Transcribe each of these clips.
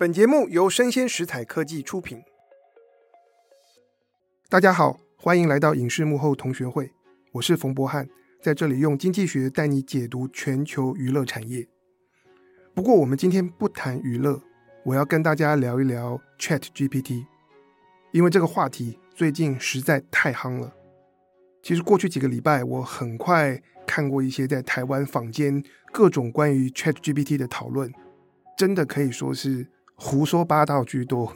本节目由生鲜食材科技出品。大家好，欢迎来到影视幕后同学会，我是冯博翰，在这里用经济学带你解读全球娱乐产业。不过，我们今天不谈娱乐，我要跟大家聊一聊 ChatGPT，因为这个话题最近实在太夯了。其实过去几个礼拜，我很快看过一些在台湾坊间各种关于 ChatGPT 的讨论，真的可以说是。胡说八道居多，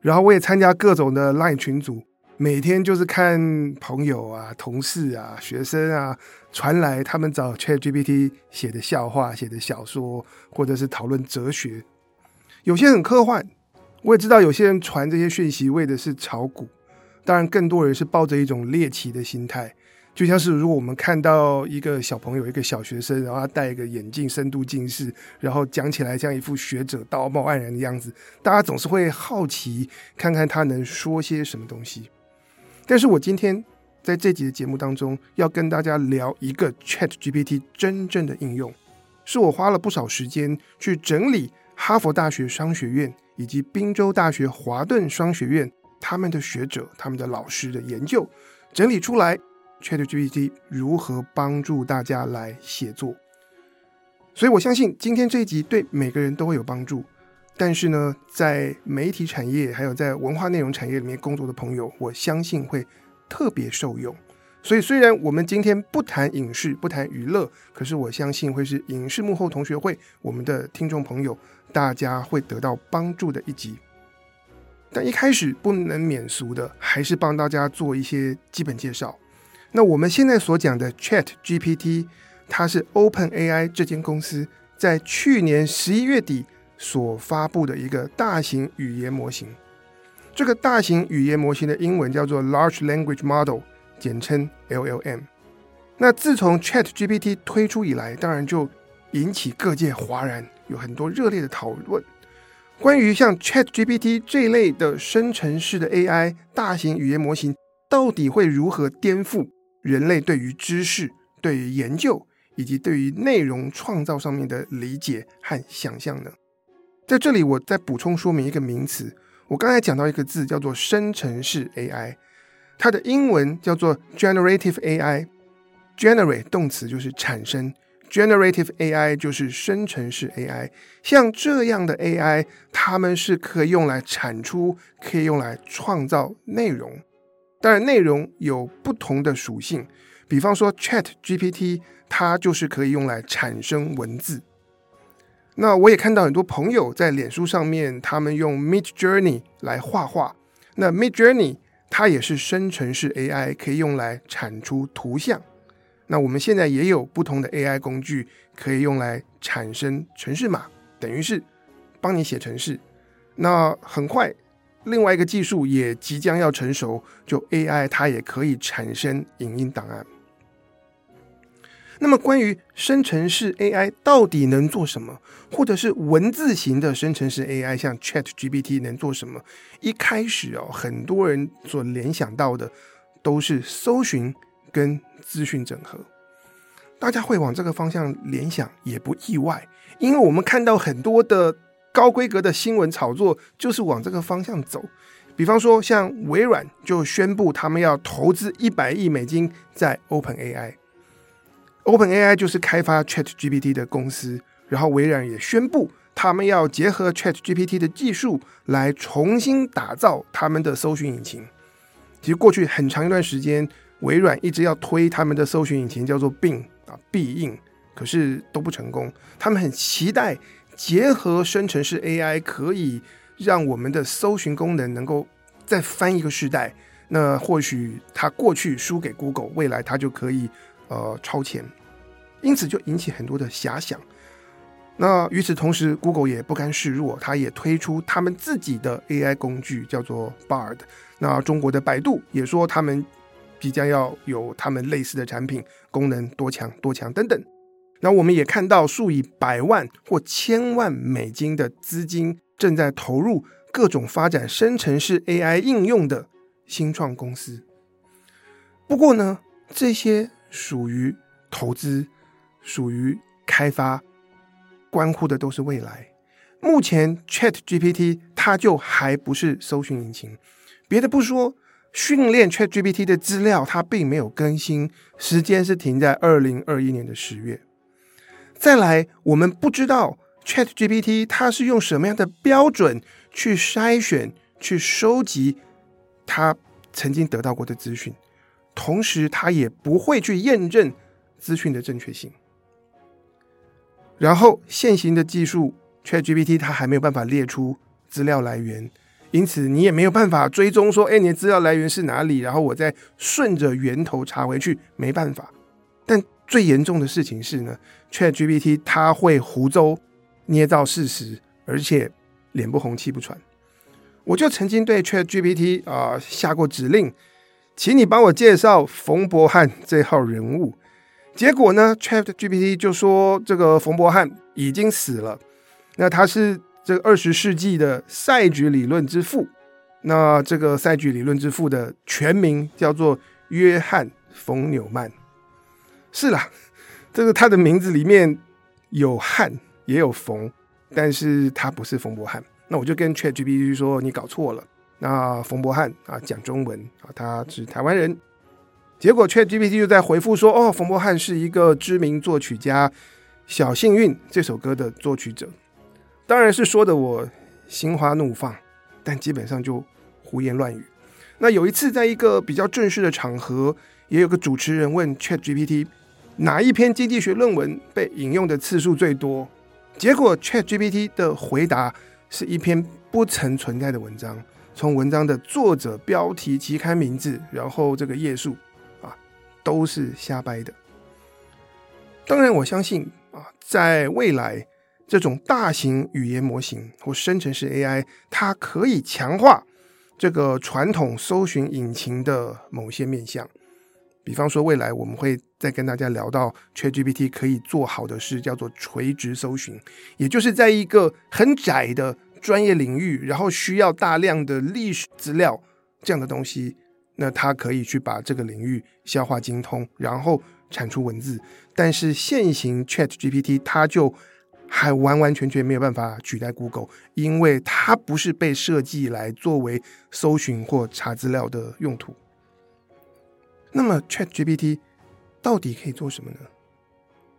然后我也参加各种的 LINE 群组，每天就是看朋友啊、同事啊、学生啊传来他们找 ChatGPT 写的笑话、写的小说，或者是讨论哲学，有些很科幻。我也知道有些人传这些讯息为的是炒股，当然更多人是抱着一种猎奇的心态。就像是如果我们看到一个小朋友，一个小学生，然后他戴一个眼镜，深度近视，然后讲起来像一副学者道貌岸然的样子，大家总是会好奇，看看他能说些什么东西。但是我今天在这集的节目当中，要跟大家聊一个 ChatGPT 真正的应用，是我花了不少时间去整理哈佛大学商学院以及宾州大学华顿商学院他们的学者、他们的老师的研究整理出来。ChatGPT 如何帮助大家来写作？所以我相信今天这一集对每个人都会有帮助。但是呢，在媒体产业还有在文化内容产业里面工作的朋友，我相信会特别受用。所以虽然我们今天不谈影视、不谈娱乐，可是我相信会是影视幕后同学会我们的听众朋友，大家会得到帮助的一集。但一开始不能免俗的，还是帮大家做一些基本介绍。那我们现在所讲的 ChatGPT，它是 OpenAI 这间公司在去年十一月底所发布的一个大型语言模型。这个大型语言模型的英文叫做 Large Language Model，简称 LLM。那自从 ChatGPT 推出以来，当然就引起各界哗然，有很多热烈的讨论。关于像 ChatGPT 这类的生成式的 AI 大型语言模型，到底会如何颠覆人类对于知识、对于研究以及对于内容创造上面的理解和想象呢？在这里，我再补充说明一个名词。我刚才讲到一个字叫做生成式 AI，它的英文叫做 generative AI。generate 动词就是产生，generative AI 就是生成式 AI。像这样的 AI，它们是可以用来产出，可以用来创造内容。当然，内容有不同的属性，比方说 ChatGPT，它就是可以用来产生文字。那我也看到很多朋友在脸书上面，他们用 Midjourney 来画画。那 Midjourney 它也是生成式 AI，可以用来产出图像。那我们现在也有不同的 AI 工具，可以用来产生程式码，等于是帮你写程式。那很快。另外一个技术也即将要成熟，就 AI 它也可以产生影音档案。那么关于生成式 AI 到底能做什么，或者是文字型的生成式 AI 像 ChatGPT 能做什么？一开始哦，很多人所联想到的都是搜寻跟资讯整合。大家会往这个方向联想也不意外，因为我们看到很多的。高规格的新闻炒作就是往这个方向走，比方说像微软就宣布他们要投资一百亿美金在 OpenAI。OpenAI 就是开发 ChatGPT 的公司，然后微软也宣布他们要结合 ChatGPT 的技术来重新打造他们的搜寻引擎。其实过去很长一段时间，微软一直要推他们的搜寻引擎叫做 Bing 啊，必应，可是都不成功。他们很期待。结合生成式 AI，可以让我们的搜寻功能能够再翻一个世代。那或许它过去输给 Google，未来它就可以呃超前。因此就引起很多的遐想。那与此同时，Google 也不甘示弱，它也推出他们自己的 AI 工具，叫做 Bard。那中国的百度也说他们即将要有他们类似的产品，功能多强多强等等。那我们也看到数以百万或千万美金的资金正在投入各种发展生成式 AI 应用的新创公司。不过呢，这些属于投资，属于开发，关乎的都是未来。目前 ChatGPT 它就还不是搜寻引擎。别的不说，训练 ChatGPT 的资料它并没有更新，时间是停在二零二一年的十月。再来，我们不知道 ChatGPT 它是用什么样的标准去筛选、去收集它曾经得到过的资讯，同时它也不会去验证资讯的正确性。然后，现行的技术 ChatGPT 它还没有办法列出资料来源，因此你也没有办法追踪说，哎，你的资料来源是哪里？然后我再顺着源头查回去，没办法。但最严重的事情是呢，ChatGPT 它会胡诌、捏造事实，而且脸不红气不喘。我就曾经对 ChatGPT 啊、下过指令，请你帮我介绍冯博翰这号人物。结果呢，ChatGPT 就说这个冯博翰已经死了。那他是这个二十世纪的赛局理论之父。那这个赛局理论之父的全名叫做约翰·冯纽曼。是啦，这个他的名字里面有汉也有冯，但是他不是冯博翰。那我就跟 ChatGPT 说，你搞错了。那冯博翰啊讲中文啊，他是台湾人。结果 ChatGPT 就在回复说，哦，冯博翰是一个知名作曲家，《小幸运》这首歌的作曲者。当然是说的我心花怒放，但基本上就胡言乱语。那有一次在一个比较正式的场合，也有个主持人问 ChatGPT。哪一篇经济学论文被引用的次数最多？结果 ChatGPT 的回答是一篇不曾存在的文章，从文章的作者、标题、期刊名字，然后这个页数啊，都是瞎掰的。当然，我相信啊，在未来，这种大型语言模型或生成式 AI，它可以强化这个传统搜寻引擎的某些面向。比方说，未来我们会再跟大家聊到 ChatGPT 可以做好的事，叫做垂直搜寻，也就是在一个很窄的专业领域，然后需要大量的历史资料这样的东西，那它可以去把这个领域消化精通，然后产出文字。但是现行 ChatGPT 它就还完完全全没有办法取代 Google，因为它不是被设计来作为搜寻或查资料的用途。那么 ChatGPT 到底可以做什么呢？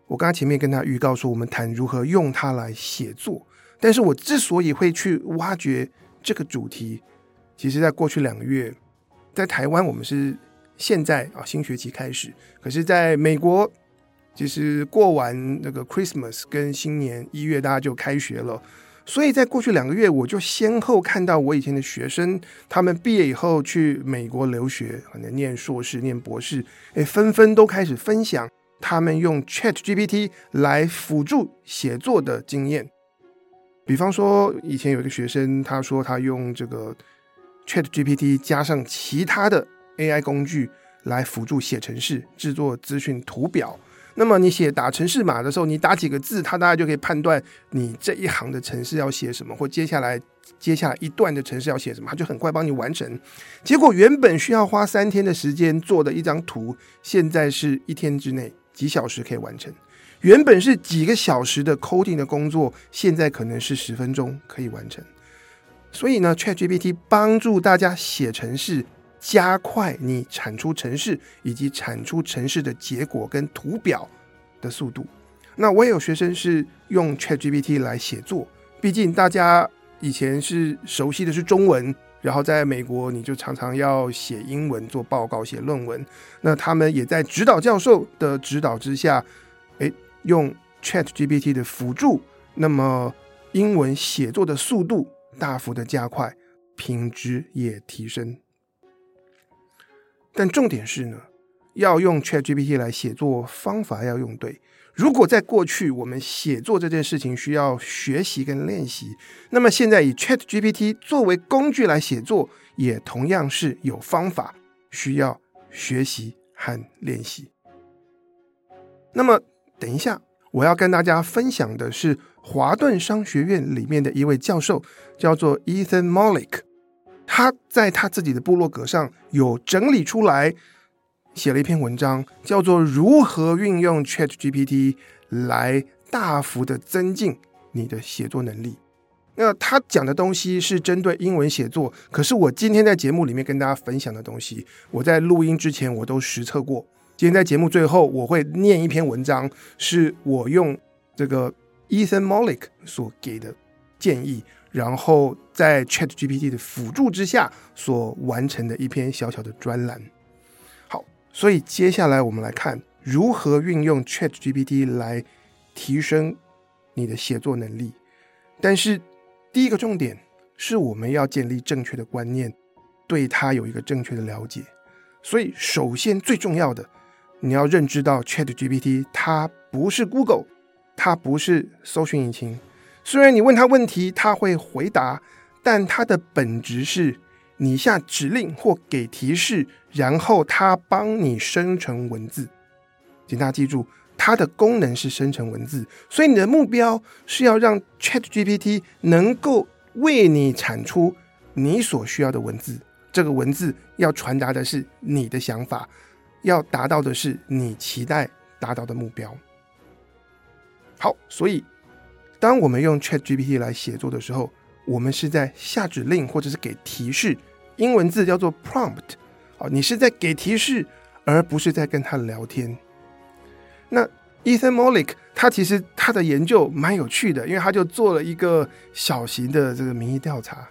我刚刚前面跟他预告说，我们谈如何用它来写作。但是我之所以会去挖掘这个主题，其实在过去两个月，在台湾我们是现在啊新学期开始，可是在美国，其实过完那个 Christmas 跟新年一月，大家就开学了。所以在过去两个月，我就先后看到我以前的学生，他们毕业以后去美国留学，可能念硕士、念博士，诶，纷纷都开始分享他们用 ChatGPT 来辅助写作的经验。比方说，以前有一个学生，他说他用这个 ChatGPT 加上其他的 AI 工具来辅助写程式、制作资讯图表。那么你写打城市码的时候，你打几个字，它大概就可以判断你这一行的城市要写什么，或接下来接下来一段的城市要写什么，它就很快帮你完成。结果原本需要花三天的时间做的一张图，现在是一天之内几小时可以完成。原本是几个小时的 coding 的工作，现在可能是十分钟可以完成。所以呢，ChatGPT 帮助大家写程式。加快你产出城市以及产出城市的结果跟图表的速度。那我也有学生是用 ChatGPT 来写作，毕竟大家以前是熟悉的是中文，然后在美国你就常常要写英文做报告、写论文。那他们也在指导教授的指导之下，诶，用 ChatGPT 的辅助，那么英文写作的速度大幅的加快，品质也提升。但重点是呢，要用 ChatGPT 来写作，方法要用对。如果在过去我们写作这件事情需要学习跟练习，那么现在以 ChatGPT 作为工具来写作，也同样是有方法需要学习和练习。那么等一下，我要跟大家分享的是华顿商学院里面的一位教授，叫做 Ethan Molick。他在他自己的部落格上有整理出来，写了一篇文章，叫做《如何运用 ChatGPT 来大幅的增进你的写作能力》。那他讲的东西是针对英文写作，可是我今天在节目里面跟大家分享的东西，我在录音之前我都实测过。今天在节目最后，我会念一篇文章，是我用这个 Ethan Molick 所给的建议，然后在 ChatGPT 的辅助之下所完成的一篇小小的专栏。好，所以接下来我们来看如何运用 ChatGPT 来提升你的写作能力，但是。第一个重点是我们要建立正确的观念，对它有一个正确的了解。所以，首先最重要的，你要认知到 ChatGPT 它不是 Google，它不是搜寻引擎。虽然你问他问题，他会回答，但它的本质是你下指令或给提示，然后他帮你生成文字。请大家记住。它的功能是生成文字，所以你的目标是要让 ChatGPT 能够为你产出你所需要的文字。这个文字要传达的是你的想法，要达到的是你期待达到的目标。好，所以当我们用 ChatGPT 来写作的时候，我们是在下指令或者是给提示，英文字叫做 prompt。哦，你是在给提示，而不是在跟他聊天。那 Ethan Mollick 他其实他的研究蛮有趣的，因为他就做了一个小型的这个民意调查。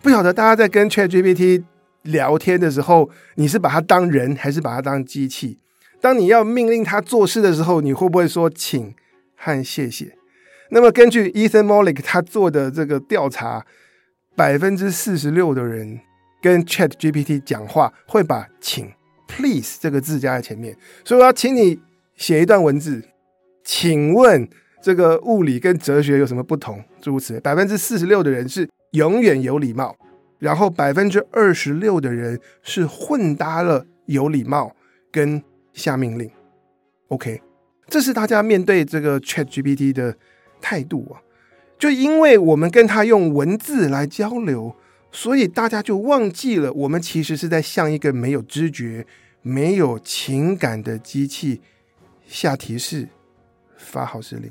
不晓得大家在跟 ChatGPT 聊天的时候，你是把它当人还是把它当机器？当你要命令他做事的时候，你会不会说请和谢谢？那么根据 Ethan Mollick 他做的这个调查，百分之四十六的人跟 ChatGPT 讲话会把请 please 这个字加在前面，所以我要请你。写一段文字，请问这个物理跟哲学有什么不同？诸如此类，百分之四十六的人是永远有礼貌，然后百分之二十六的人是混搭了有礼貌跟下命令。OK，这是大家面对这个 ChatGPT 的态度啊。就因为我们跟他用文字来交流，所以大家就忘记了，我们其实是在向一个没有知觉、没有情感的机器。下提示、发号施令，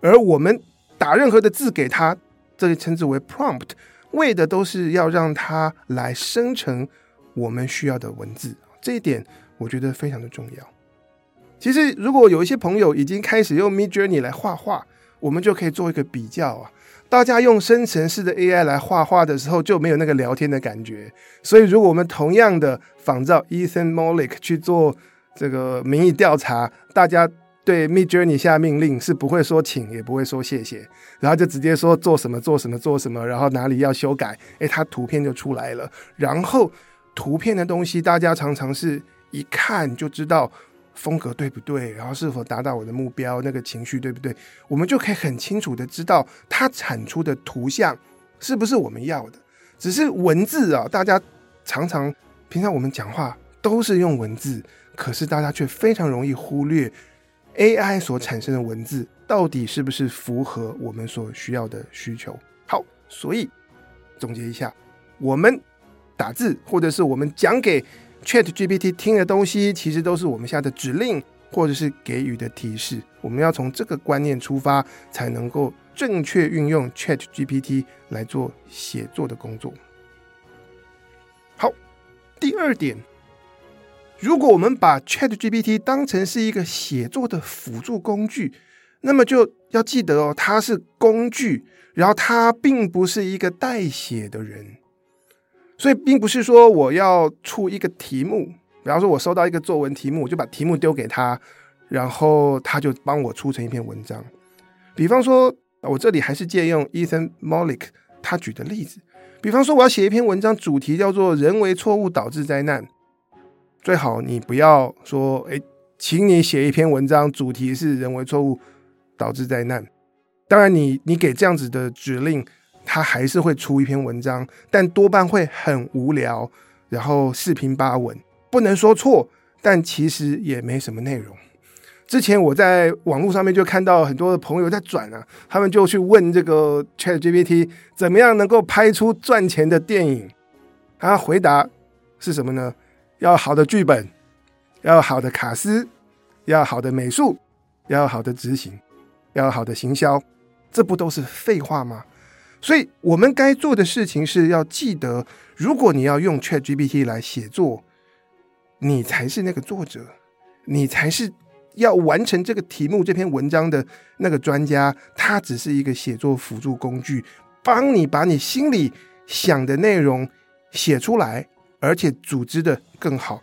而我们打任何的字给他，这里称之为 prompt，为的都是要让他来生成我们需要的文字。这一点我觉得非常的重要。其实，如果有一些朋友已经开始用 Midjourney 来画画，我们就可以做一个比较啊。大家用生成式的 AI 来画画的时候，就没有那个聊天的感觉。所以，如果我们同样的仿照 Ethan Mollick 去做。这个民意调查，大家对 Midjourney 下命令是不会说请，也不会说谢谢，然后就直接说做什么做什么做什么，然后哪里要修改，诶，它图片就出来了。然后图片的东西，大家常常是一看就知道风格对不对，然后是否达到我的目标，那个情绪对不对，我们就可以很清楚的知道它产出的图像是不是我们要的。只是文字啊，大家常常平常我们讲话都是用文字。可是大家却非常容易忽略 AI 所产生的文字到底是不是符合我们所需要的需求。好，所以总结一下，我们打字或者是我们讲给 ChatGPT 听的东西，其实都是我们下的指令或者是给予的提示。我们要从这个观念出发，才能够正确运用 ChatGPT 来做写作的工作。好，第二点。如果我们把 ChatGPT 当成是一个写作的辅助工具，那么就要记得哦，它是工具，然后它并不是一个代写的人。所以，并不是说我要出一个题目，比方说我收到一个作文题目，我就把题目丢给他，然后他就帮我出成一篇文章。比方说，我这里还是借用 Ethan Mollick 他举的例子，比方说我要写一篇文章，主题叫做“人为错误导致灾难”。最好你不要说，哎，请你写一篇文章，主题是人为错误导致灾难。当然你，你你给这样子的指令，他还是会出一篇文章，但多半会很无聊，然后四平八稳，不能说错，但其实也没什么内容。之前我在网络上面就看到很多的朋友在转啊，他们就去问这个 ChatGPT 怎么样能够拍出赚钱的电影，他回答是什么呢？要好的剧本，要好的卡司，要好的美术，要好的执行，要好的行销，这不都是废话吗？所以我们该做的事情是要记得，如果你要用 ChatGPT 来写作，你才是那个作者，你才是要完成这个题目、这篇文章的那个专家。他只是一个写作辅助工具，帮你把你心里想的内容写出来，而且组织的更好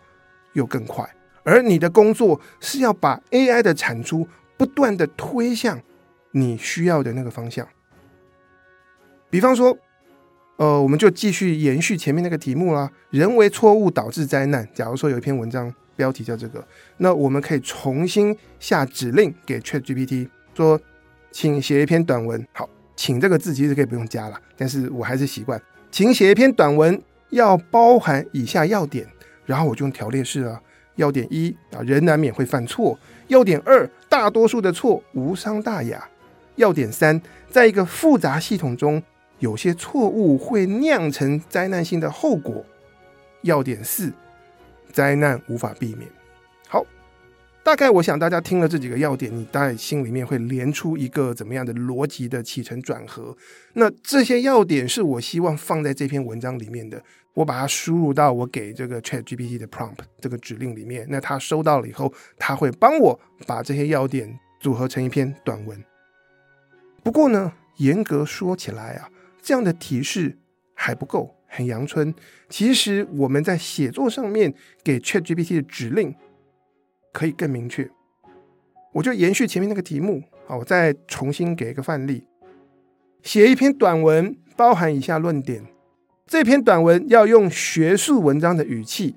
又更快。而你的工作是要把 AI 的产出不断的推向你需要的那个方向。比方说，呃，我们就继续延续前面那个题目啦。人为错误导致灾难。假如说有一篇文章标题叫这个，那我们可以重新下指令给 ChatGPT，说，请写一篇短文。好，请这个字其实可以不用加了，但是我还是习惯，请写一篇短文，要包含以下要点。然后我就用条列式啊，要点一啊，人难免会犯错；要点二，大多数的错无伤大雅；要点三，在一个复杂系统中。有些错误会酿成灾难性的后果。要点四，灾难无法避免。好，大概我想大家听了这几个要点，你大概心里面会连出一个怎么样的逻辑的起承转合。那这些要点是我希望放在这篇文章里面的，我把它输入到我给这个 ChatGPT 的 prompt 这个指令里面。那它收到了以后，它会帮我把这些要点组合成一篇短文。不过呢，严格说起来啊。这样的提示还不够，很阳春。其实我们在写作上面给 ChatGPT 的指令可以更明确。我就延续前面那个题目，好，我再重新给一个范例：写一篇短文，包含以下论点。这篇短文要用学术文章的语气，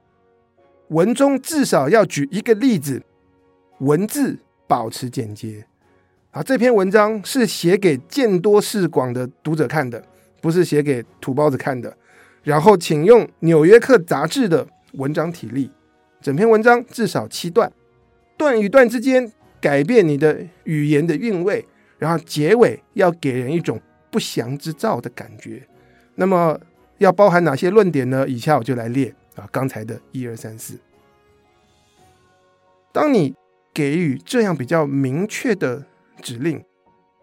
文中至少要举一个例子，文字保持简洁。啊，这篇文章是写给见多识广的读者看的。不是写给土包子看的，然后请用《纽约客》杂志的文章体例，整篇文章至少七段，段与段之间改变你的语言的韵味，然后结尾要给人一种不祥之兆的感觉。那么要包含哪些论点呢？以下我就来列啊，刚才的一二三四。当你给予这样比较明确的指令，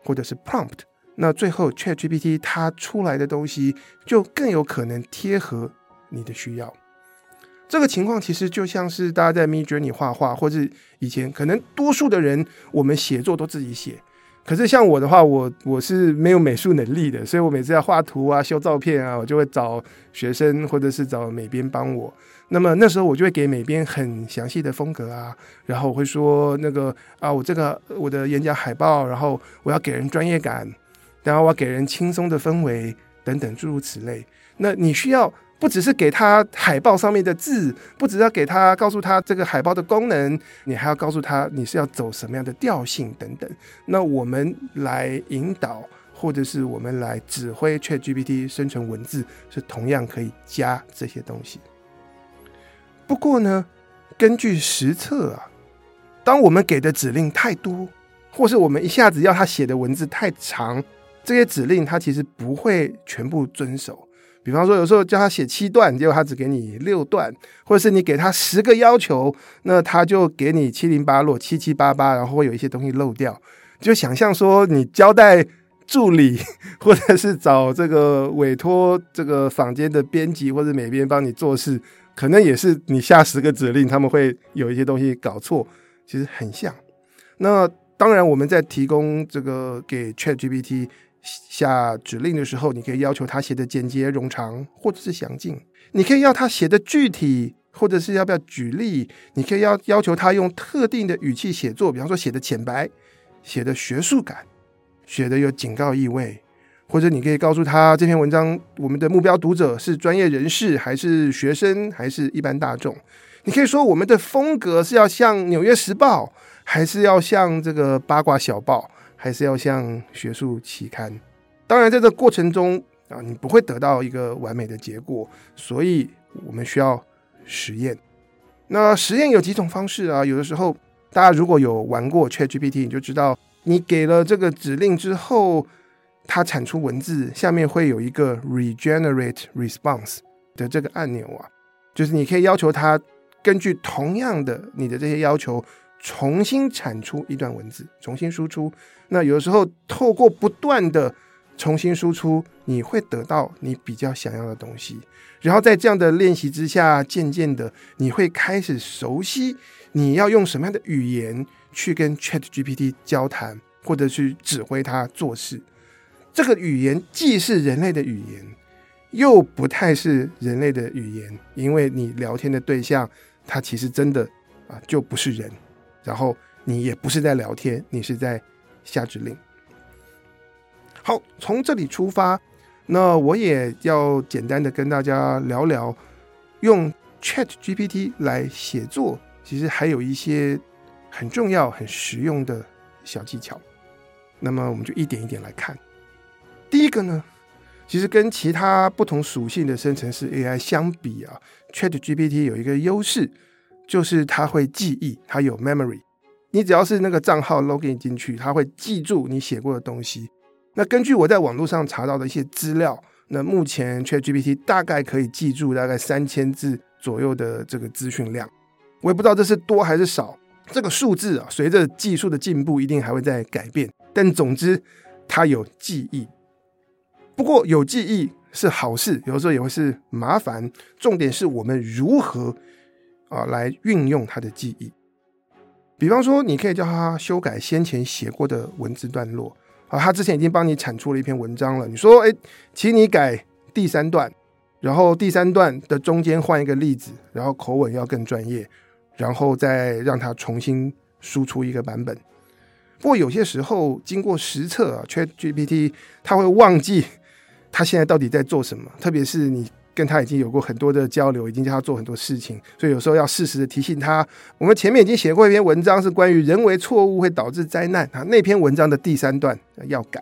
或者是 prompt。那最后，ChatGPT 它出来的东西就更有可能贴合你的需要。这个情况其实就像是大家在 Midjourney 画画，或者以前可能多数的人我们写作都自己写。可是像我的话，我我是没有美术能力的，所以我每次要画图啊、修照片啊，我就会找学生或者是找美编帮我。那么那时候我就会给美编很详细的风格啊，然后我会说那个啊，我这个我的演讲海报，然后我要给人专业感。然后我给人轻松的氛围等等诸如此类。那你需要不只是给他海报上面的字，不只要给他告诉他这个海报的功能，你还要告诉他你是要走什么样的调性等等。那我们来引导，或者是我们来指挥 ChatGPT 生成文字，是同样可以加这些东西。不过呢，根据实测啊，当我们给的指令太多，或是我们一下子要他写的文字太长。这些指令他其实不会全部遵守，比方说有时候叫他写七段，结果他只给你六段，或者是你给他十个要求，那他就给你七零八落、七七八八，然后会有一些东西漏掉。就想象说你交代助理，或者是找这个委托这个坊间的编辑或者美编帮你做事，可能也是你下十个指令，他们会有一些东西搞错，其实很像。那当然我们在提供这个给 ChatGPT。下指令的时候，你可以要求他写的简洁冗长，或者是详尽。你可以要他写的具体，或者是要不要举例。你可以要要求他用特定的语气写作，比方说写的浅白，写的学术感，写的有警告意味。或者你可以告诉他这篇文章，我们的目标读者是专业人士，还是学生，还是一般大众。你可以说我们的风格是要像《纽约时报》，还是要像这个八卦小报。还是要像学术期刊，当然在这过程中啊，你不会得到一个完美的结果，所以我们需要实验。那实验有几种方式啊？有的时候大家如果有玩过 ChatGPT，你就知道，你给了这个指令之后，它产出文字，下面会有一个 Regenerate Response 的这个按钮啊，就是你可以要求它根据同样的你的这些要求。重新产出一段文字，重新输出。那有时候透过不断的重新输出，你会得到你比较想要的东西。然后在这样的练习之下，渐渐的你会开始熟悉你要用什么样的语言去跟 ChatGPT 交谈，或者去指挥它做事。这个语言既是人类的语言，又不太是人类的语言，因为你聊天的对象，他其实真的啊就不是人，然后你也不是在聊天，你是在下指令。好，从这里出发，那我也要简单的跟大家聊聊，用 ChatGPT 来写作，其实还有一些很重要、很实用的小技巧。那么，我们就一点一点来看。第一个呢，其实跟其他不同属性的生成式 AI 相比啊，ChatGPT 有一个优势，就是它会记忆，它有 memory。你只要是那个账号 login 进去，它会记住你写过的东西。那根据我在网络上查到的一些资料，那目前 ChatGPT 大概可以记住大概三千字左右的这个资讯量，我也不知道这是多还是少。这个数字啊，随着技术的进步，一定还会再改变。但总之，它有记忆。不过有记忆是好事，有时候也会是麻烦。重点是我们如何啊来运用他的记忆。比方说，你可以叫他修改先前写过的文字段落。啊，他之前已经帮你产出了一篇文章了。你说，哎，请你改第三段，然后第三段的中间换一个例子，然后口吻要更专业，然后再让他重新输出一个版本。不过有些时候经过实测啊，ChatGPT 他会忘记他现在到底在做什么，特别是你。跟他已经有过很多的交流，已经叫他做很多事情，所以有时候要适时的提醒他。我们前面已经写过一篇文章，是关于人为错误会导致灾难啊，那篇文章的第三段要改。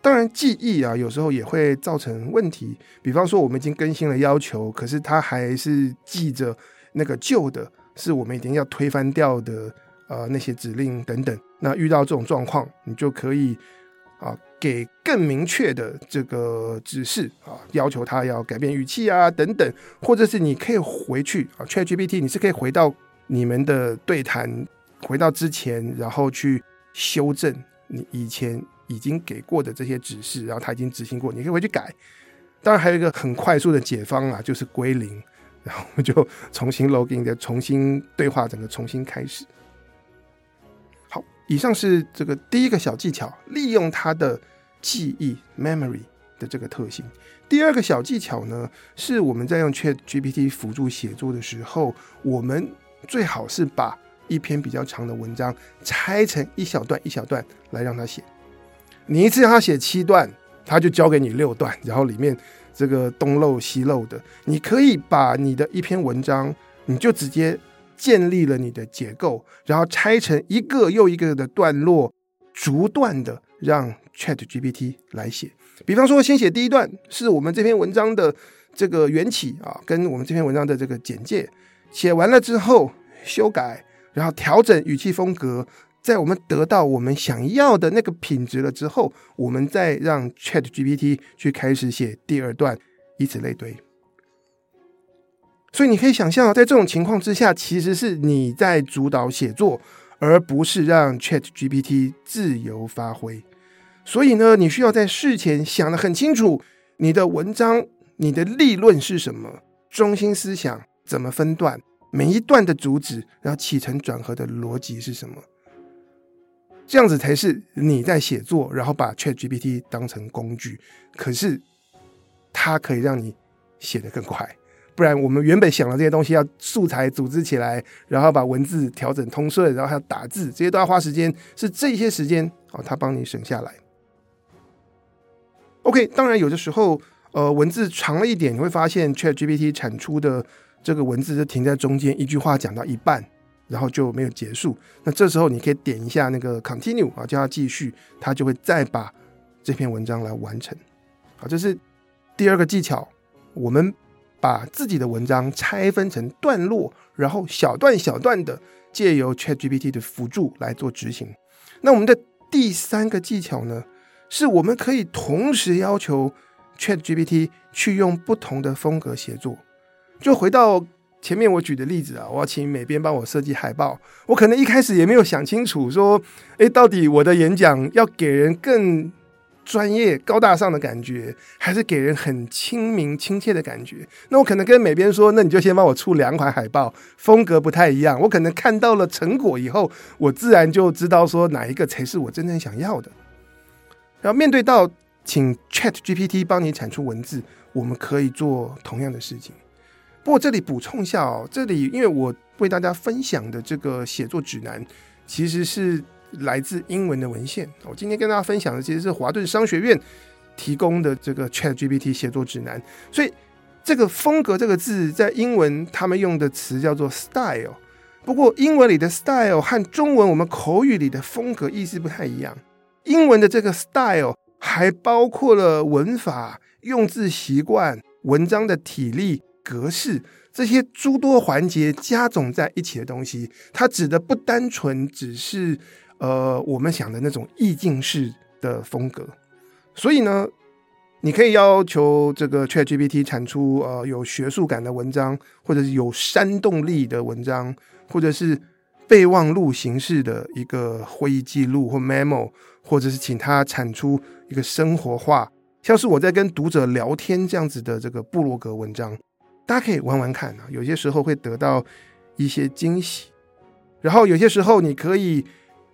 当然，记忆啊，有时候也会造成问题。比方说，我们已经更新了要求，可是他还是记着那个旧的，是我们一定要推翻掉的呃那些指令等等。那遇到这种状况，你就可以。啊，给更明确的这个指示啊，要求他要改变语气啊，等等，或者是你可以回去啊，ChatGPT，你是可以回到你们的对谈，回到之前，然后去修正你以前已经给过的这些指示，然后他已经执行过，你可以回去改。当然，还有一个很快速的解方啊，就是归零，然后就重新 login 再，重新对话，整个重新开始。以上是这个第一个小技巧，利用它的记忆 memory 的这个特性。第二个小技巧呢，是我们在用 ChatGPT 辅助写作的时候，我们最好是把一篇比较长的文章拆成一小段一小段来让他写。你一次让他写七段，他就交给你六段，然后里面这个东漏西漏的，你可以把你的一篇文章，你就直接。建立了你的结构，然后拆成一个又一个的段落，逐段的让 ChatGPT 来写。比方说，先写第一段是我们这篇文章的这个缘起啊，跟我们这篇文章的这个简介。写完了之后修改，然后调整语气风格，在我们得到我们想要的那个品质了之后，我们再让 ChatGPT 去开始写第二段，以此类推。所以你可以想象啊，在这种情况之下，其实是你在主导写作，而不是让 ChatGPT 自由发挥。所以呢，你需要在事前想得很清楚，你的文章、你的立论是什么，中心思想怎么分段，每一段的主旨，然后起承转合的逻辑是什么，这样子才是你在写作，然后把 ChatGPT 当成工具，可是它可以让你写得更快。不然，我们原本想的这些东西，要素材组织起来，然后把文字调整通顺，然后还要打字，这些都要花时间。是这些时间哦，他帮你省下来。OK，当然有的时候，呃，文字长了一点，你会发现 ChatGPT 产出的这个文字就停在中间，一句话讲到一半，然后就没有结束。那这时候你可以点一下那个 Continue 啊，叫它继续，它就会再把这篇文章来完成。好，这是第二个技巧，我们。把自己的文章拆分成段落，然后小段小段的借由 ChatGPT 的辅助来做执行。那我们的第三个技巧呢，是我们可以同时要求 ChatGPT 去用不同的风格写作。就回到前面我举的例子啊，我要请美编帮我设计海报，我可能一开始也没有想清楚说，诶，到底我的演讲要给人更专业高大上的感觉，还是给人很亲民亲切的感觉？那我可能跟美编说，那你就先帮我出两款海报，风格不太一样。我可能看到了成果以后，我自然就知道说哪一个才是我真正想要的。然后面对到请 ChatGPT 帮你产出文字，我们可以做同样的事情。不过这里补充一下哦，这里因为我为大家分享的这个写作指南，其实是来自英文的文献。我今天跟大家分享的其实是华顿商学院提供的这个 ChatGPT 写作指南。所以这个风格这个字在英文他们用的词叫做 style。不过英文里的 style 和中文我们口语里的风格意思不太一样。英文的这个 style 还包括了文法、用字习惯、文章的体例。格式这些诸多环节加总在一起的东西，它指的不单纯只是呃我们想的那种意境式的风格。所以呢，你可以要求这个 ChatGPT 产出呃有学术感的文章，或者是有煽动力的文章，或者是备忘录形式的一个会议记录或 memo，或者是请他产出一个生活化，像是我在跟读者聊天这样子的这个部落格文章。大家可以玩玩看啊，有些时候会得到一些惊喜，然后有些时候你可以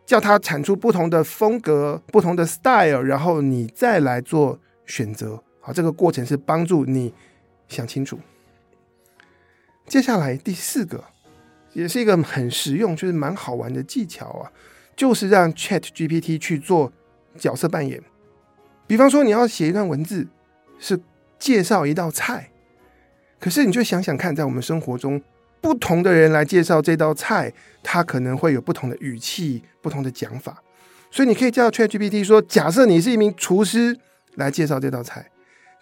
叫它产出不同的风格、不同的 style，然后你再来做选择。好，这个过程是帮助你想清楚。接下来第四个也是一个很实用，就是蛮好玩的技巧啊，就是让 ChatGPT 去做角色扮演。比方说，你要写一段文字，是介绍一道菜。可是你就想想看，在我们生活中，不同的人来介绍这道菜，他可能会有不同的语气、不同的讲法。所以你可以叫 ChatGPT 说：假设你是一名厨师来介绍这道菜，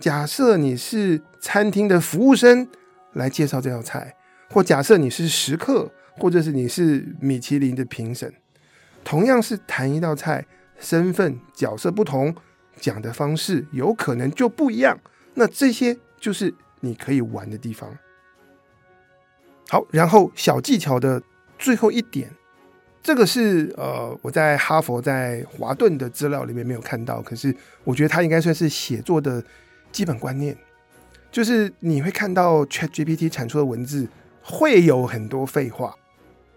假设你是餐厅的服务生来介绍这道菜，或假设你是食客，或者是你是米其林的评审，同样是谈一道菜，身份角色不同，讲的方式有可能就不一样。那这些就是。你可以玩的地方。好，然后小技巧的最后一点，这个是呃我在哈佛在华顿的资料里面没有看到，可是我觉得它应该算是写作的基本观念，就是你会看到 ChatGPT 产出的文字会有很多废话，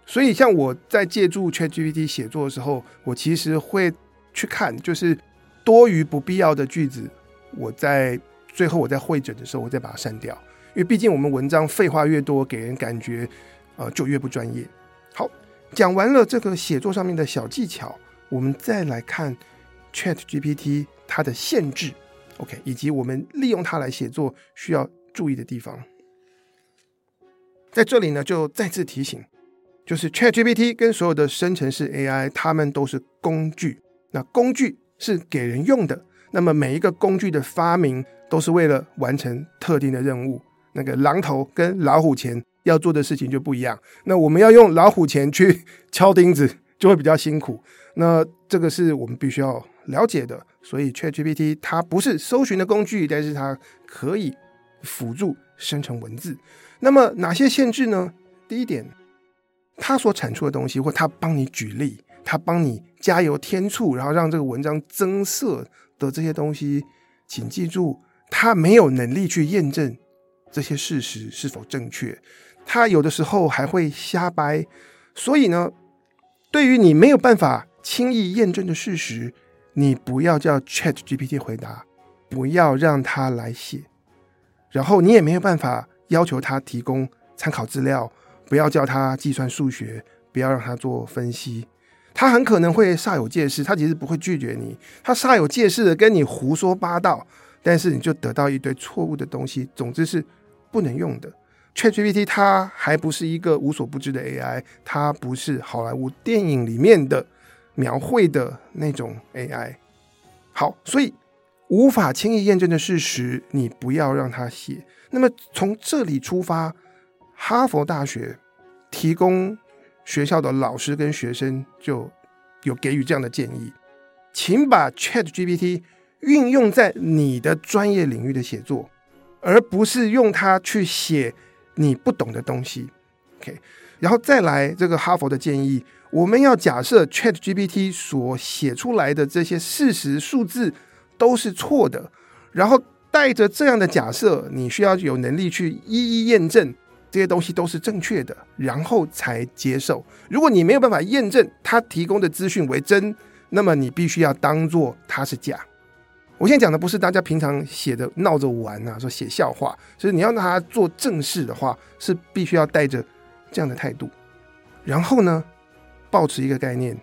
所以像我在借助 ChatGPT 写作的时候，我其实会去看，就是多余不必要的句子，我在。最后我在会诊的时候，我再把它删掉，为毕竟我们文章废话越多，给人感觉呃就越不专业。好，讲完了这个写作上面的小技巧，我们再来看 ChatGPT 它的限制，OK，以及我们利用它来写作需要注意的地方。在这里呢，就再次提醒，就是 ChatGPT 跟所有的生成式 AI，它们都是工具，那工具是给人用的。那么每一个工具的发明都是为了完成特定的任务。那个榔头跟老虎钳要做的事情就不一样。那我们要用老虎钳去敲钉子，就会比较辛苦。那这个是我们必须要了解的。所以 ChatGPT 它不是搜寻的工具，但是它可以辅助生成文字。那么哪些限制呢？第一点，它所产出的东西，或它帮你举例，它帮你加油添醋，然后让这个文章增色。的这些东西，请记住，它没有能力去验证这些事实是否正确，他有的时候还会瞎掰。所以呢，对于你没有办法轻易验证的事实，你不要叫 ChatGPT 回答，不要让他来写，然后你也没有办法要求他提供参考资料，不要叫他计算数学，不要让他做分析。他很可能会煞有介事，他其实不会拒绝你，他煞有介事的跟你胡说八道，但是你就得到一堆错误的东西，总之是不能用的。ChatGPT 它还不是一个无所不知的 AI，它不是好莱坞电影里面的描绘的那种 AI。好，所以无法轻易验证的事实，你不要让它写。那么从这里出发，哈佛大学提供。学校的老师跟学生就有给予这样的建议，请把 ChatGPT 运用在你的专业领域的写作，而不是用它去写你不懂的东西。OK，然后再来这个哈佛的建议，我们要假设 ChatGPT 所写出来的这些事实数字都是错的，然后带着这样的假设，你需要有能力去一一验证这些东西都是正确的，然后才接受。如果你没有办法验证他提供的资讯为真，那么你必须要当做它是假。我现在讲的不是大家平常写的闹着玩啊，说写笑话，所以你要拿它做正事的话，是必须要带着这样的态度。然后呢，保持一个概念，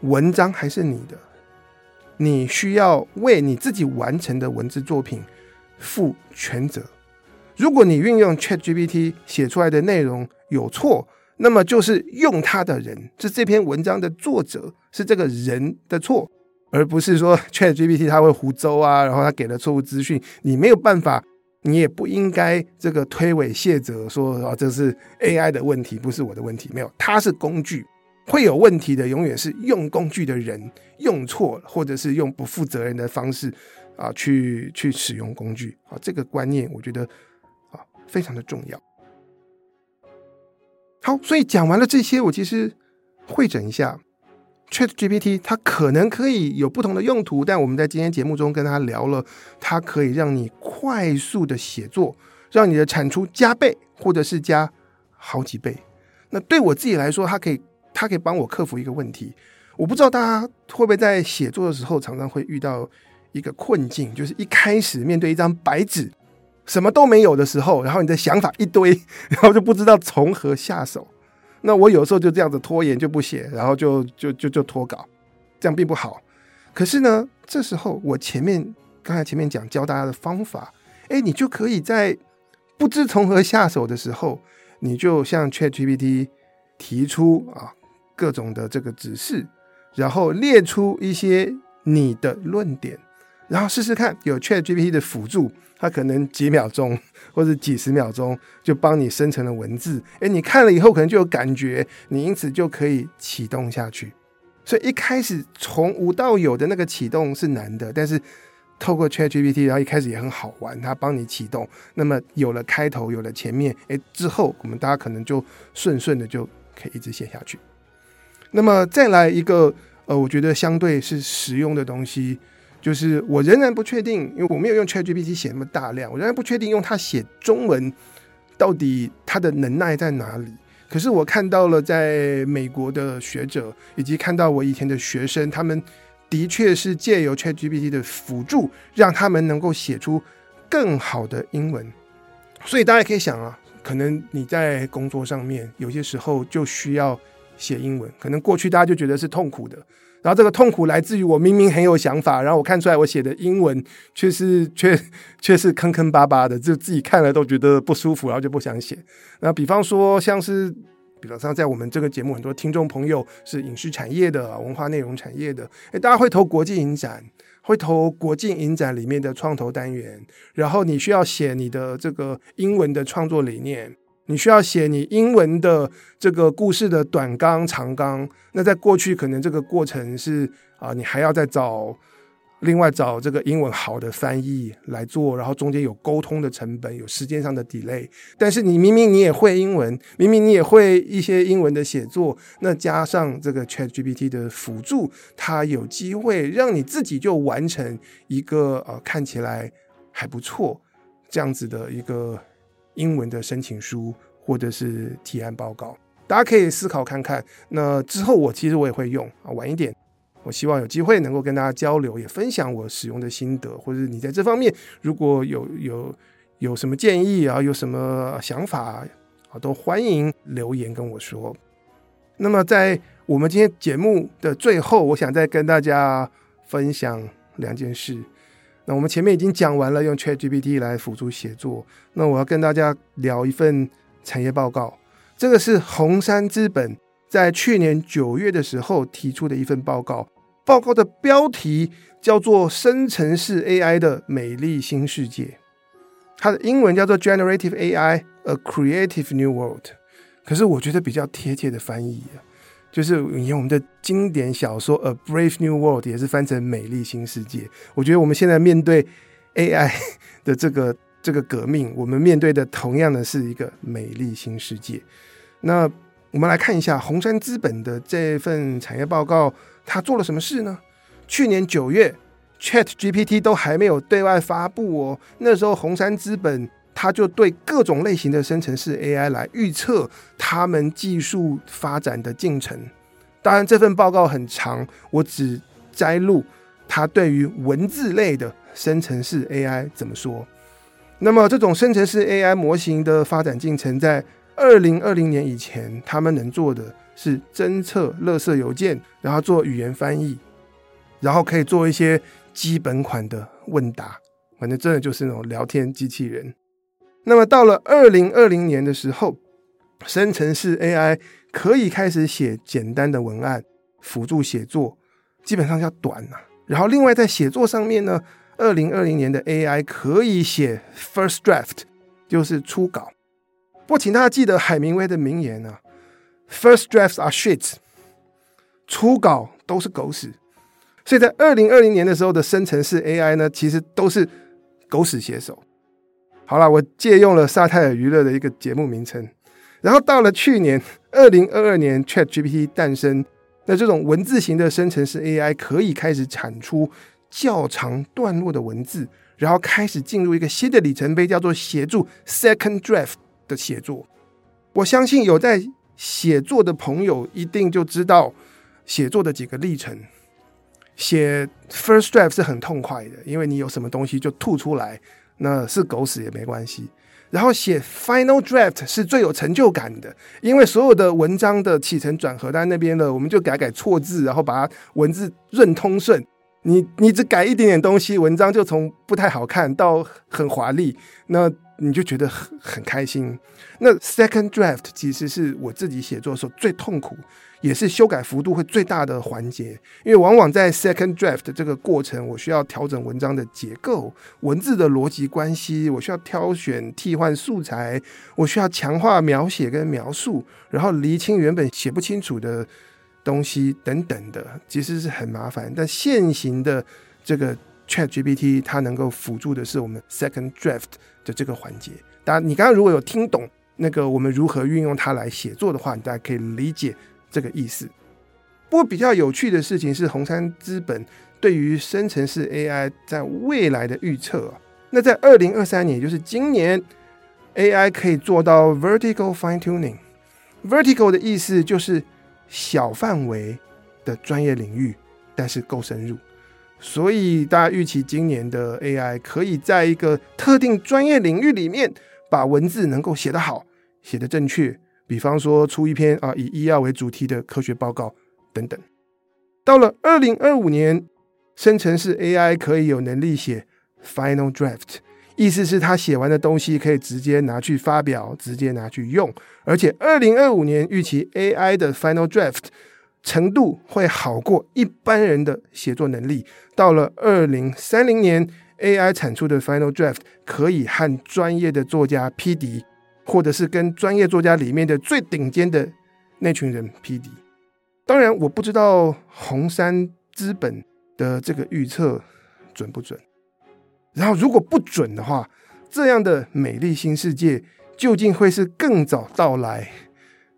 文章还是你的，你需要为你自己完成的文字作品负全责。如果你运用 ChatGPT 写出来的内容有错，那么就是用它的人，是这篇文章的作者，是这个人的错。而不是说 ChatGPT 它会胡诌啊，然后它给了错误资讯，你没有办法，你也不应该这个推诿卸责，说啊这是 AI 的问题，不是我的问题。没有，它是工具，会有问题的永远是用工具的人用错，或者是用不负责任的方式啊去去使用工具啊，这个观念我觉得啊非常的重要。好，所以讲完了这些，我其实会整一下。ChatGPT 它可能可以有不同的用途，但我们在今天节目中跟他聊了，它可以让你快速的写作，让你的产出加倍，或者是加好几倍。那对我自己来说，它可以，它可以帮我克服一个问题。我不知道大家会不会在写作的时候常常会遇到一个困境，就是一开始面对一张白纸，什么都没有的时候，然后你的想法一堆，然后就不知道从何下手。那我有时候就这样子拖延就不写，然后就就就就拖稿，这样并不好。可是呢，这时候我前面刚才前面讲教大家的方法，哎，你就可以在不知从何下手的时候，你就向 ChatGPT 提出啊各种的这个指示，然后列出一些你的论点，然后试试看有 ChatGPT 的辅助。它可能几秒钟 或者几十秒钟就帮你生成了文字，诶，你看了以后可能就有感觉，你因此就可以启动下去。所以一开始从无到有的那个启动是难的，但是透过 ChatGPT，然后一开始也很好玩，它帮你启动，那么有了开头，有了前面，诶，之后我们大家可能就顺顺的就可以一直写下去。那么再来一个，呃，我觉得相对是实用的东西。就是我仍然不确定，因为我没有用 ChatGPT 写那么大量，我仍然不确定用它写中文到底它的能耐在哪里。可是我看到了在美国的学者，以及看到我以前的学生，他们的确是借由 ChatGPT 的辅助，让他们能够写出更好的英文。所以大家可以想啊，可能你在工作上面有些时候就需要写英文，可能过去大家就觉得是痛苦的。然后这个痛苦来自于我明明很有想法，然后我看出来我写的英文却是 却却是坑坑巴巴的，就自己看了都觉得不舒服，然后就不想写。那比方说像是，比方说在我们这个节目很多听众朋友是影视产业的、文化内容产业的，诶，大家会投国际影展，会投国际影展里面的创投单元，然后你需要写你的这个英文的创作理念。你需要写你英文的这个故事的短纲、长纲。那在过去，可能这个过程是啊，你还要再找另外找这个英文好的翻译来做，然后中间有沟通的成本，有时间上的 delay。但是你明明你也会英文，明明你也会一些英文的写作，那加上这个 ChatGPT 的辅助，它有机会让你自己就完成一个呃看起来还不错这样子的一个。英文的申请书或者是提案报告，大家可以思考看看。那之后我其实我也会用啊，晚一点，我希望有机会能够跟大家交流，也分享我使用的心得，或者你在这方面如果有有有什么建议啊，有什么想法啊，都欢迎留言跟我说。那么在我们今天节目的最后，我想再跟大家分享两件事。那我们前面已经讲完了用 ChatGPT 来辅助写作，那我要跟大家聊一份产业报告。这个是红杉资本在去年九月的时候提出的一份报告，报告的标题叫做《生成式 AI 的美丽新世界》，它的英文叫做 Generative AI: A Creative New World。可是我觉得比较贴切的翻译啊。就是以前我们的经典小说《A Brave New World》也是翻成《美丽新世界》。我觉得我们现在面对 AI 的这个这个革命，我们面对的同样的是一个美丽新世界。那我们来看一下红杉资本的这份产业报告，它做了什么事呢？去年九月 Chat GPT 都还没有对外发布哦，那时候红杉资本他就对各种类型的生成式 AI 来预测他们技术发展的进程。当然，这份报告很长，我只摘录他对于文字类的生成式 AI 怎么说。那么，这种生成式 AI 模型的发展进程，在二零二零年以前，他们能做的是侦测垃圾邮件，然后做语言翻译，然后可以做一些。基本款的问答，反正真的就是那种聊天机器人。那么到了二零二零年的时候，生成式 AI 可以开始写简单的文案，辅助写作，基本上要短呐、啊。然后另外在写作上面呢，二零二零年的 AI 可以写 first draft，就是初稿。不过请大家记得海明威的名言啊：First drafts are shit，初稿都是狗屎。所以在二零二零年的时候的生成式 AI 呢，其实都是狗屎写手。好了，我借用了萨泰尔娱乐的一个节目名称。然后到了去年二零二二年，ChatGPT 诞生，那这种文字型的生成式 AI 可以开始产出较长段落的文字，然后开始进入一个新的里程碑，叫做协助 Second Draft 的写作。我相信有在写作的朋友一定就知道写作的几个历程。写 first draft 是很痛快的，因为你有什么东西就吐出来，那是狗屎也没关系。然后写 final draft 是最有成就感的，因为所有的文章的起承转合在那边了，我们就改改错字，然后把它文字润通顺。你你只改一点点东西，文章就从不太好看到很华丽，那你就觉得很很开心。那 second draft 其实是我自己写作的时候最痛苦，也是修改幅度会最大的环节，因为往往在 second draft 这个过程，我需要调整文章的结构、文字的逻辑关系，我需要挑选替换素材，我需要强化描写跟描述，然后厘清原本写不清楚的。东西等等的，其实是很麻烦。但现行的这个 ChatGPT，它能够辅助的是我们 Second Draft 的这个环节。当然，你刚刚如果有听懂那个我们如何运用它来写作的话，你大家可以理解这个意思。不过比较有趣的事情是，红杉资本对于生成式 AI 在未来的预测啊，那在二零二三年，也就是今年，AI 可以做到 Vertical Fine Tuning。Vertical 的意思就是。小范围的专业领域，但是够深入，所以大家预期今年的 AI 可以在一个特定专业领域里面，把文字能够写得好，写得正确。比方说出一篇啊以医药为主题的科学报告等等。到了二零二五年，生成式 AI 可以有能力写 Final Draft。意思是，他写完的东西可以直接拿去发表，直接拿去用。而且，二零二五年预期 AI 的 Final Draft 程度会好过一般人的写作能力。到了二零三零年，AI 产出的 Final Draft 可以和专业的作家匹敌，或者是跟专业作家里面的最顶尖的那群人匹敌。当然，我不知道红杉资本的这个预测准不准。然后，如果不准的话，这样的美丽新世界究竟会是更早到来，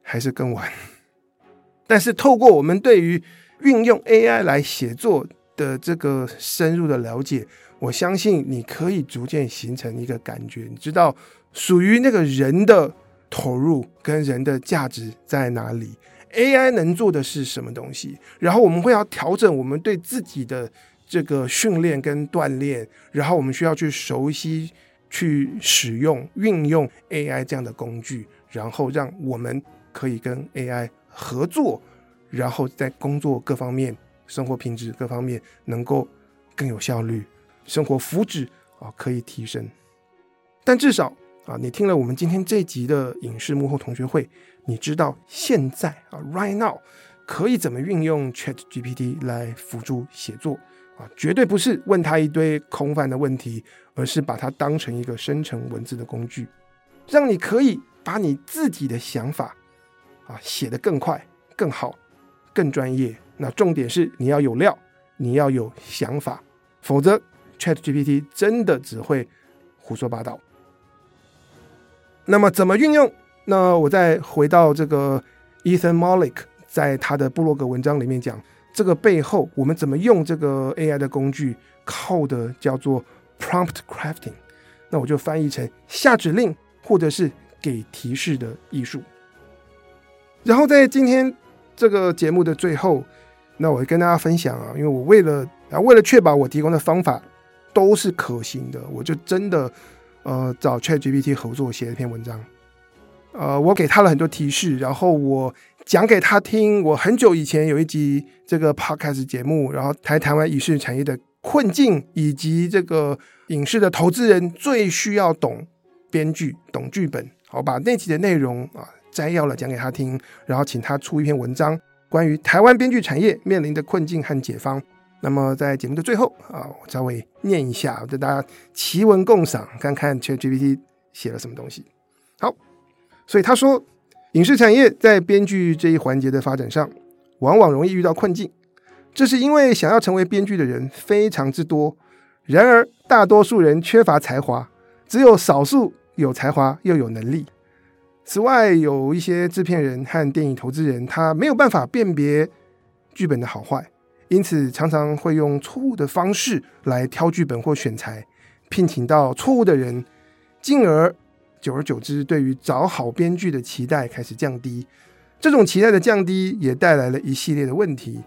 还是更晚？但是，透过我们对于运用 AI 来写作的这个深入的了解，我相信你可以逐渐形成一个感觉，你知道属于那个人的投入跟人的价值在哪里，AI 能做的是什么东西，然后我们会要调整我们对自己的。这个训练跟锻炼，然后我们需要去熟悉、去使用、运用 AI 这样的工具，然后让我们可以跟 AI 合作，然后在工作各方面、生活品质各方面能够更有效率，生活福祉啊可以提升。但至少啊，你听了我们今天这集的影视幕后同学会，你知道现在啊，right now 可以怎么运用 ChatGPT 来辅助写作。啊，绝对不是问他一堆空泛的问题，而是把它当成一个生成文字的工具，让你可以把你自己的想法啊写得更快、更好、更专业。那重点是你要有料，你要有想法，否则 ChatGPT 真的只会胡说八道。那么怎么运用？那我再回到这个 Ethan Mollick 在他的部落格文章里面讲。这个背后我们怎么用这个 AI 的工具，靠的叫做 prompt crafting。那我就翻译成下指令或者是给提示的艺术。然后在今天这个节目的最后，那我会跟大家分享啊，因为我为了啊为了确保我提供的方法都是可行的，我就真的呃找 ChatGPT 合作写了一篇文章。呃，我给他了很多提示，然后我讲给他听。我很久以前有一集这个 podcast 节目，然后台台湾影视产业的困境，以及这个影视的投资人最需要懂编剧、懂剧本。好，把那集的内容啊摘要了讲给他听，然后请他出一篇文章，关于台湾编剧产业面临的困境和解方。那么在节目的最后啊，我稍微念一下，让大家奇文共赏，看看 ChatGPT 写了什么东西。好。所以他说，影视产业在编剧这一环节的发展上，往往容易遇到困境。这是因为想要成为编剧的人非常之多，然而大多数人缺乏才华，只有少数有才华又有能力。此外，有一些制片人和电影投资人，他没有办法辨别剧本的好坏，因此常常会用错误的方式来挑剧本或选材，聘请到错误的人，进而。久而久之，对于找好编剧的期待开始降低，这种期待的降低也带来了一系列的问题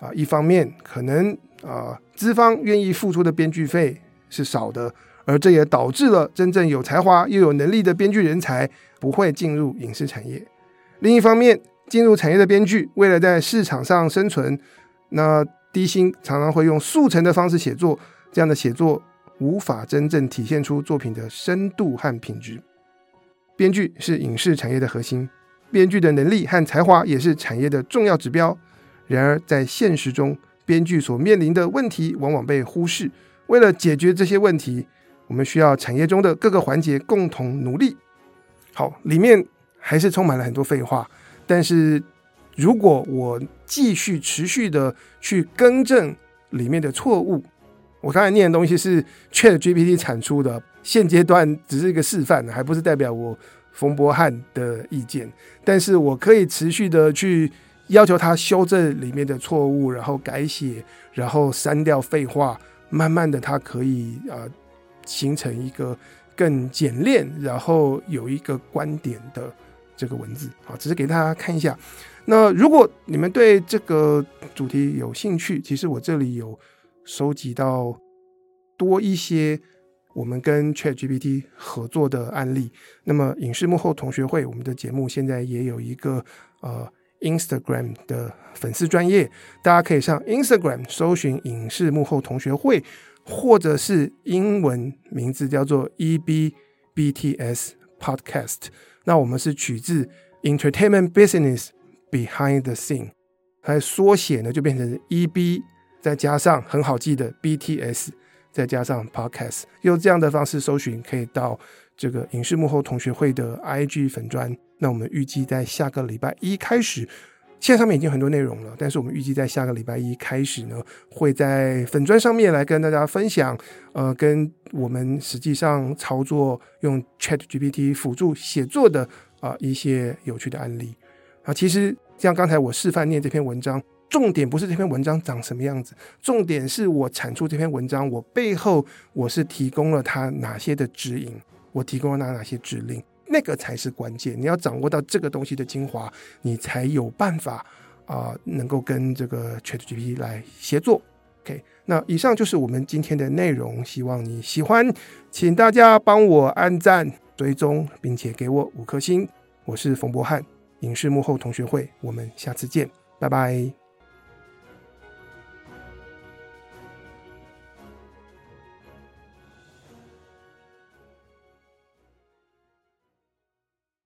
啊。一方面，可能啊资方愿意付出的编剧费是少的，而这也导致了真正有才华又有能力的编剧人才不会进入影视产业。另一方面，进入产业的编剧为了在市场上生存，那低薪常常会用速成的方式写作，这样的写作无法真正体现出作品的深度和品质。编剧是影视产业的核心，编剧的能力和才华也是产业的重要指标。然而，在现实中，编剧所面临的问题往往被忽视。为了解决这些问题，我们需要产业中的各个环节共同努力。好，里面还是充满了很多废话，但是如果我继续持续的去更正里面的错误，我刚才念的东西是 ChatGPT 产出的。现阶段只是一个示范，还不是代表我冯博翰的意见。但是我可以持续的去要求他修正里面的错误，然后改写，然后删掉废话。慢慢的，他可以呃形成一个更简练，然后有一个观点的这个文字啊。只是给大家看一下。那如果你们对这个主题有兴趣，其实我这里有收集到多一些。我们跟 ChatGPT 合作的案例，那么影视幕后同学会，我们的节目现在也有一个呃 Instagram 的粉丝专业，大家可以上 Instagram 搜寻影视幕后同学会，或者是英文名字叫做 EBBTS Podcast。那我们是取自 Entertainment Business Behind the Scene，它缩写呢就变成 EB，再加上很好记的 BTS。再加上 Podcast，用这样的方式搜寻，可以到这个影视幕后同学会的 IG 粉专。那我们预计在下个礼拜一开始，现在上面已经很多内容了，但是我们预计在下个礼拜一开始呢，会在粉专上面来跟大家分享，呃，跟我们实际上操作用 ChatGPT 辅助写作的啊、一些有趣的案例啊。其实像刚才我示范念这篇文章。重点不是这篇文章长什么样子，重点是我产出这篇文章，我背后我是提供了他哪些的指引，我提供了他哪些指令，那个才是关键。你要掌握到这个东西的精华，你才有办法啊、能够跟这个 ChatGPT 来协作。OK，那以上就是我们今天的内容，希望你喜欢，请大家帮我按赞、追踪，并且给我五颗星。我是冯博翰，影视幕后同学会，我们下次见，拜拜。